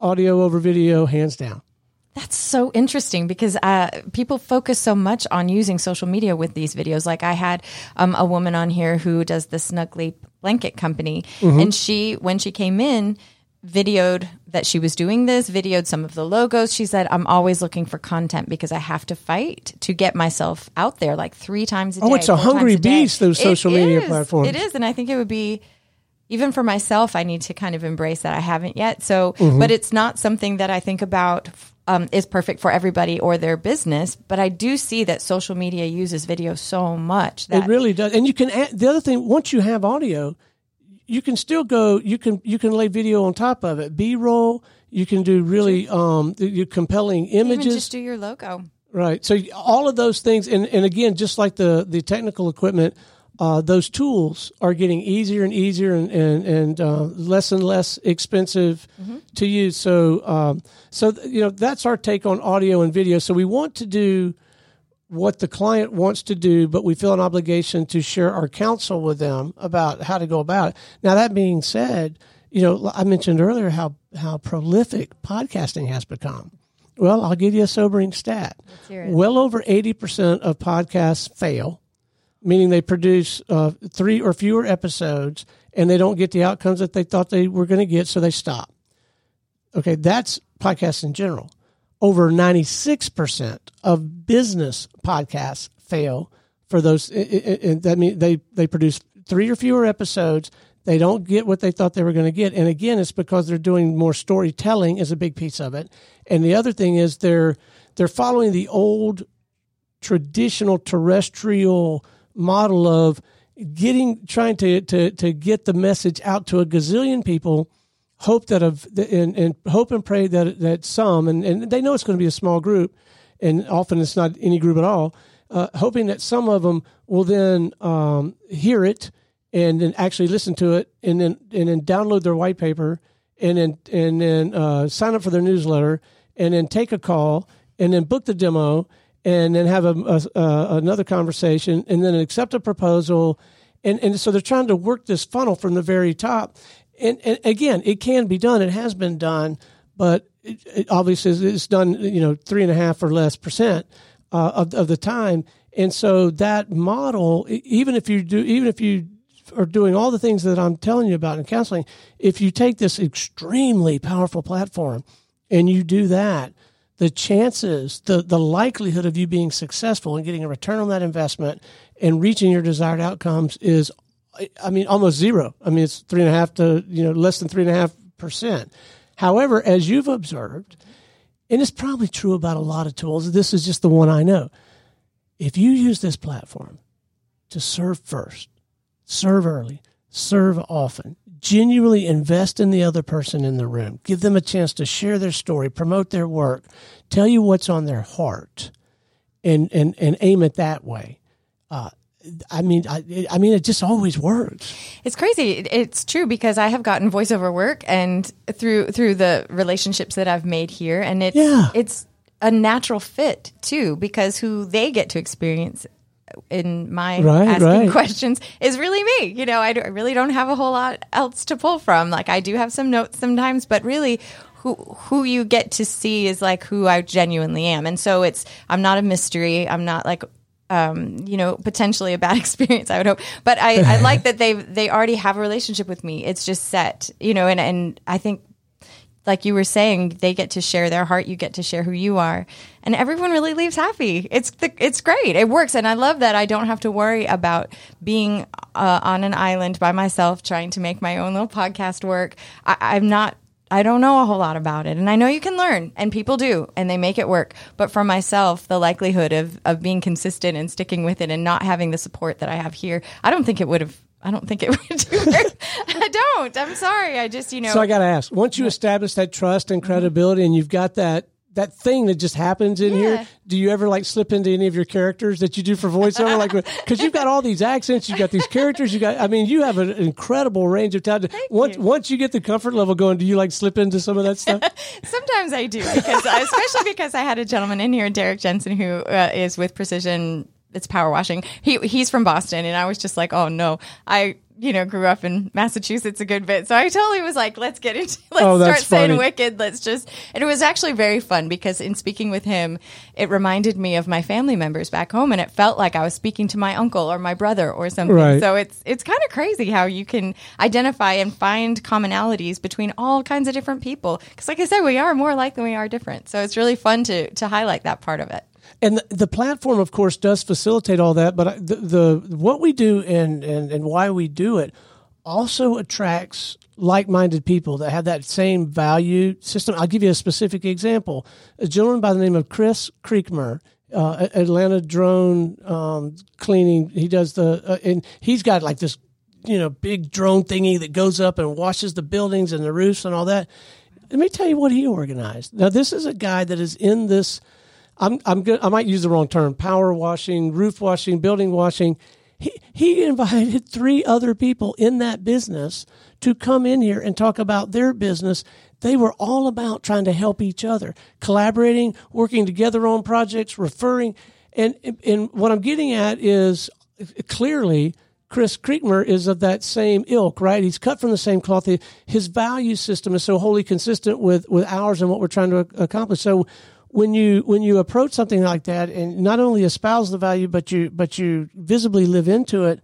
audio over video, hands down. That's so interesting because uh, people focus so much on using social media with these videos. Like I had um, a woman on here who does the Snuggly blanket company, Mm-hmm. and she, when she came in, videoed that she was doing this, videoed some of the logos. She said, I'm always looking for content because I have to fight to get myself out there like three times a day. Oh, it's a hungry beast, those It social media is. platforms. It is. And I think it would be, even for myself, I need to kind of embrace that. I haven't yet. So, Mm-hmm. but it's not something that I think about. Um, is perfect for everybody or their business, but I do see that social media uses video so much that It really does. And you can add, the other thing once you have audio, you can still go. You can you can lay video on top of it. B roll. You can do really um the compelling even images. just do your logo. Right. So all of those things, and, and again, just like the, the technical equipment, uh, those tools are getting easier and easier and, and, and uh, less and less expensive to use. So, um, so, you know, that's our take on audio and video. So we want to do what the client wants to do, but we feel an obligation to share our counsel with them about how to go about it. Now, that being said, you know, I mentioned earlier how, how prolific podcasting has become. Well, I'll give you a sobering stat. Well over 80% of podcasts fail, meaning they produce uh, three or fewer episodes and they don't get the outcomes that they thought they were going to get, so they stop. Okay, that's podcasts in general. Over 96% of business podcasts fail for those. That means they, they produce three or fewer episodes. They don't get what they thought they were going to get. And again, it's because they're doing more storytelling is a big piece of it. And the other thing is they're, they're following the old traditional terrestrial model of getting trying to, to, to get the message out to a gazillion people hope that of and, and hope and pray that that some and, and they know it's going to be a small group and often it's not any group at all uh, hoping that some of them will then um, hear it and then actually listen to it and then and then download their white paper and then and then uh, sign up for their newsletter and then take a call and then book the demo and then have a, a, another conversation and then accept a proposal. And and so they're trying to work this funnel from the very top and, and again it can be done. It has been done but it, it obviously it's done you know three and a half or less percent uh, of, of the time. And so that model even if you do even if you are doing all the things that I'm telling you about in counseling, if you take this extremely powerful platform and you do that, the chances, the, the likelihood of you being successful and getting a return on that investment and reaching your desired outcomes is, I mean, almost zero. I mean, it's three and a half to, you know, less than three and a half percent. However, as you've observed, and it's probably true about a lot of tools, this is just the one I know. If you use this platform to serve first, serve early, serve often, genuinely invest in the other person in the room, give them a chance to share their story, promote their work, tell you what's on their heart, and and and aim it that way. Uh, I mean, I, I mean, it just always works. It's crazy. It's true because I have gotten voiceover work and through through the relationships that I've made here, and it's Yeah. it's a natural fit too because who they get to experience in my Right, asking right. questions is really me. You know, I, do- I really don't have a whole lot else to pull from. Like I do have some notes sometimes, but really. Who, who you get to see is like who I genuinely am. And so it's, I'm not a mystery. I'm not like um, you know, potentially a bad <laughs> experience. I would hope, but I, I <laughs> like that they they already have a relationship with me. It's just set, you know, and and I think, like you were saying, they get to share their heart. You get to share who you are, and everyone really leaves happy. It's the, it's great. It works, and I love that I don't have to worry about being uh, on an island by myself trying to make my own little podcast work. I, I'm not I don't know a whole lot about it. And I know you can learn, and people do, and they make it work. But for myself, the likelihood of, of being consistent and sticking with it and not having the support that I have here, I don't think it would have. I don't think it <laughs> would do it. I don't. I'm sorry. I just, you know. So I got to ask: once you establish that trust and credibility, and you've got that that thing that just happens in Yeah. here, do you ever like slip into any of your characters that you do for voiceover? like, because you've got all these accents, you've got these characters, you got. I mean, you have an incredible range of talent. Once you. once you get the comfort level going, do you like slip into some of that stuff? <laughs> Sometimes I do because, especially because I had a gentleman in here, Derek Jensen, who uh, is with Precision. It's power washing. He he's from Boston, and I was just like, oh no, I you know, grew up in Massachusetts a good bit. So I totally was like, let's get into, <laughs> let's Oh, start saying funny. wicked. Let's just, and it was actually very fun because in speaking with him, it reminded me of my family members back home and it felt like I was speaking to my uncle or my brother or something. Right. So it's, it's kind of crazy how you can identify and find commonalities between all kinds of different people. Cause like I said, we are more alike than we are different. So it's really fun to, to highlight that part of it. And the, the platform, of course, does facilitate all that. But the, the what we do and, and and why we do it also attracts like-minded people that have that same value system. I'll give you a specific example. A gentleman by the name of Chris Creekmer. Uh, Atlanta drone um, cleaning. He does the, uh, and he's got like this, you know, big drone thingy that goes up and washes the buildings and the roofs and all that. Let me tell you what he organized. Now, this is a guy that is in this I'm I'm good. I might use the wrong term. Power washing, roof washing, building washing. He he <laughs> invited three other people in that business to come in here and talk about their business. They were all about trying to help each other, collaborating, working together on projects, referring. And and what I'm getting at is clearly Chris Creekmer is of that same ilk, right? He's cut from the same cloth. His value system is so wholly consistent with, with ours and what we're trying to accomplish. So when you when you approach something like that and not only espouse the value, but you but you visibly live into it,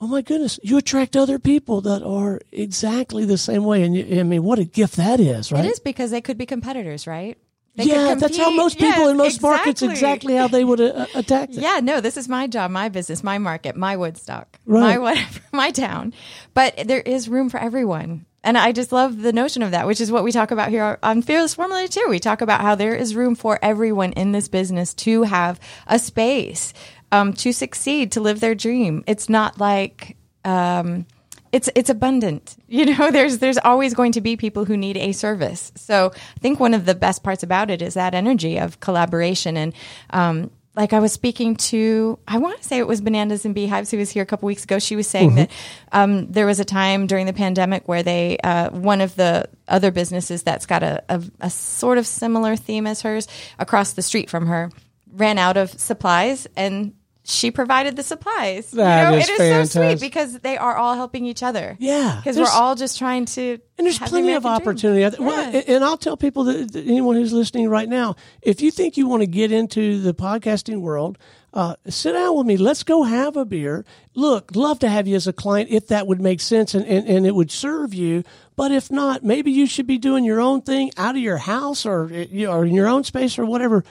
oh my goodness, you attract other people that are exactly the same way. And you, I mean, what a gift that is, right? It is because they could be competitors, right? They yeah, that's how most people Yes, in most markets exactly. exactly how they would uh, attack it. Yeah, no, this is my job, my business, my market, my Woodstock, Right. my whatever, <laughs> my town. But there is room for everyone. And I just love the notion of that, which is what we talk about here on Fearless Formula too. We talk about how there is room for everyone in this business to have a space, um, to succeed, to live their dream. It's not like, um, it's it's abundant. <laughs> You know, there's there's always going to be people who need a service. So I think one of the best parts about it is that energy of collaboration and um, like I was speaking to, I want to say it was Bananas and Beehives who was here a couple weeks ago. She was saying that um, there was a time during the pandemic where they, uh, one of the other businesses that's got a, a, a sort of similar theme as hers across the street from her ran out of supplies and she provided the supplies. That you know, is it is so sweet because they are all helping each other. Yeah, Because we're all just trying to. And there's the plenty of opportunity. Th- well, and- I'll tell people that, that anyone who's listening right now, if you think you want to get into the podcasting world, uh, sit down with me. Let's go have a beer. Look, love to have you as a client if that would make sense and, and, and it would serve you. But if not, maybe you should be doing your own thing out of your house or, you or in your own space or whatever.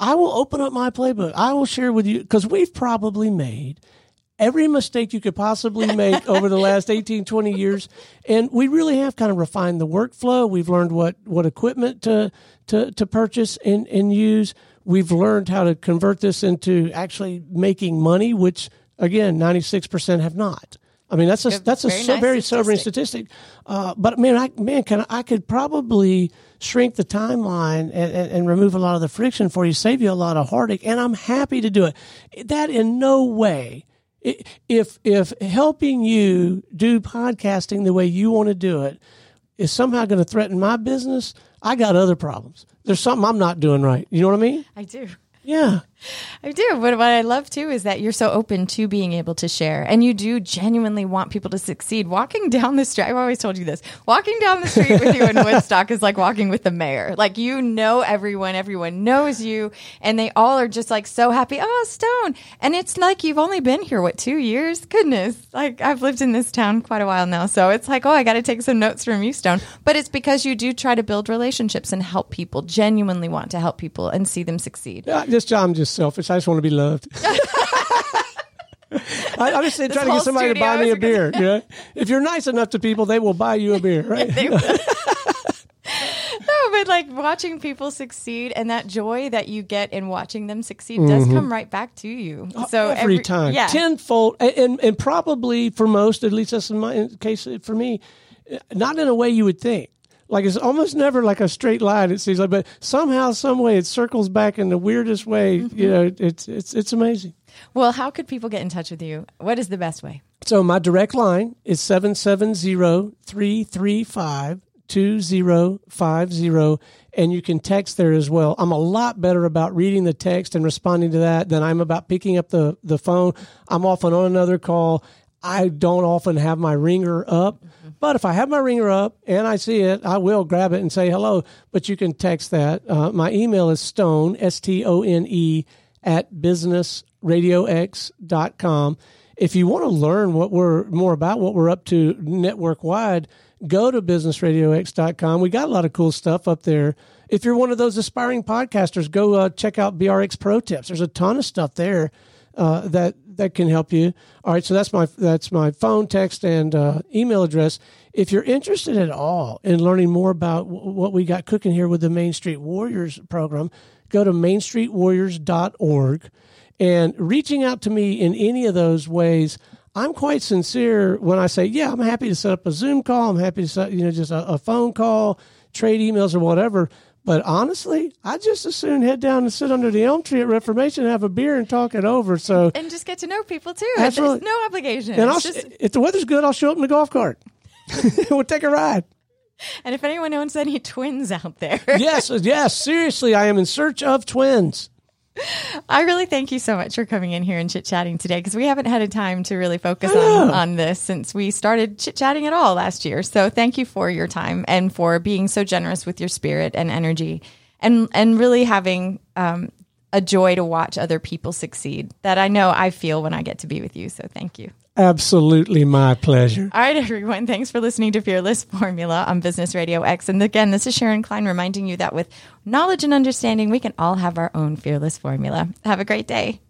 I will open up my playbook. I will share with you because we've probably made every mistake you could possibly make over the last <laughs> 18 20 years and we really have kind of refined the workflow we've learned what what equipment to to to purchase and and use we've learned how to convert this into actually making money which again 96% have not I mean that's a that's a very so, nice very sobering statistic. statistic. Uh, but man, I man, can I, I could probably shrink the timeline and, and, and remove a lot of the friction for you, save you a lot of heartache, and I'm happy to do it. That in no way, if if helping you do podcasting the way you want to do it is somehow going to threaten my business, I got other problems. There's something I'm not doing right. You know what I mean? I do. Yeah. <laughs> I do. But what I love too is that you're so open to being able to share and you do genuinely want people to succeed. Walking down the street, I've always told you this walking down the street with you in <laughs> Woodstock is like walking with the mayor. Like you know everyone, everyone knows you, and they all are just like so happy. Oh, Stone. And it's like you've only been here, what, two years? Goodness. Like I've lived in this town quite a while now. So it's like, oh, I got to take some notes from you, Stone. But it's because you do try to build relationships and help people, genuinely want to help people and see them succeed. Yeah, just I'm just selfish. I just want to be loved. <laughs> I, I'm just trying to get somebody to buy me a beer. You know? If you're nice enough to people, they will buy you a beer, right? <laughs> <laughs> No, but like watching people succeed and that joy that you get in watching them succeed does come right back to you. So Mm-hmm. every, time, yeah, tenfold, and, and and probably for most, at least that's in my case for me, not in a way you would think. Like it's almost never like a straight line. It seems like, but somehow, some way, it circles back in the weirdest way. Mm-hmm. You know, it's it's it's amazing. Well, how could people get in touch with you? What is the best way? So my direct line is 770-335-2050 and you can text there as well. I'm a lot better about reading the text and responding to that than I'm about picking up the the phone. I'm often on another call. I don't often have my ringer up. But if I have my ringer up and I see it, I will grab it and say hello. But you can text that. Uh, my email is stone, S T O N E, at businessradiox.com. If you want to learn what we're more about, what we're up to network wide, go to businessradiox.com. We got a lot of cool stuff up there. If you're one of those aspiring podcasters, go uh, check out BRX Pro Tips. There's a ton of stuff there uh, that that can help you. All right, so that's my that's my phone, text, and uh, email address. If you're interested at all in learning more about w- what we got cooking here with the Main Street Warriors program, go to mainstreetwarriors.org and reaching out to me in any of those ways. I'm quite sincere when I say, yeah, I'm happy to set up a Zoom call. I'm happy to set, you know, just a, a phone call, trade emails or whatever. But honestly, I just as soon head down and sit under the elm tree at Reformation, and have a beer, and talk it over. So and just get to know people too. Absolutely. There's no obligation. and I'll, just- if the weather's good, I'll show up in the golf cart. <laughs> we'll take a ride. and if anyone owns any twins out there, Yes, yes. Seriously, I am in search of twins. <laughs> I really thank you so much for coming in here and chit chatting today because we haven't had a time to really focus on, on this since we started chit chatting at all last year. So thank you for your time and for being so generous with your spirit and energy and, and really having um, a joy to watch other people succeed that I know I feel when I get to be with you. So thank you. Absolutely my pleasure. All right, everyone. Thanks for listening to Fearless Formula on Business RadioX. And again, this is Sharon Klein reminding you that with knowledge and understanding, we can all have our own fearless formula. Have a great day.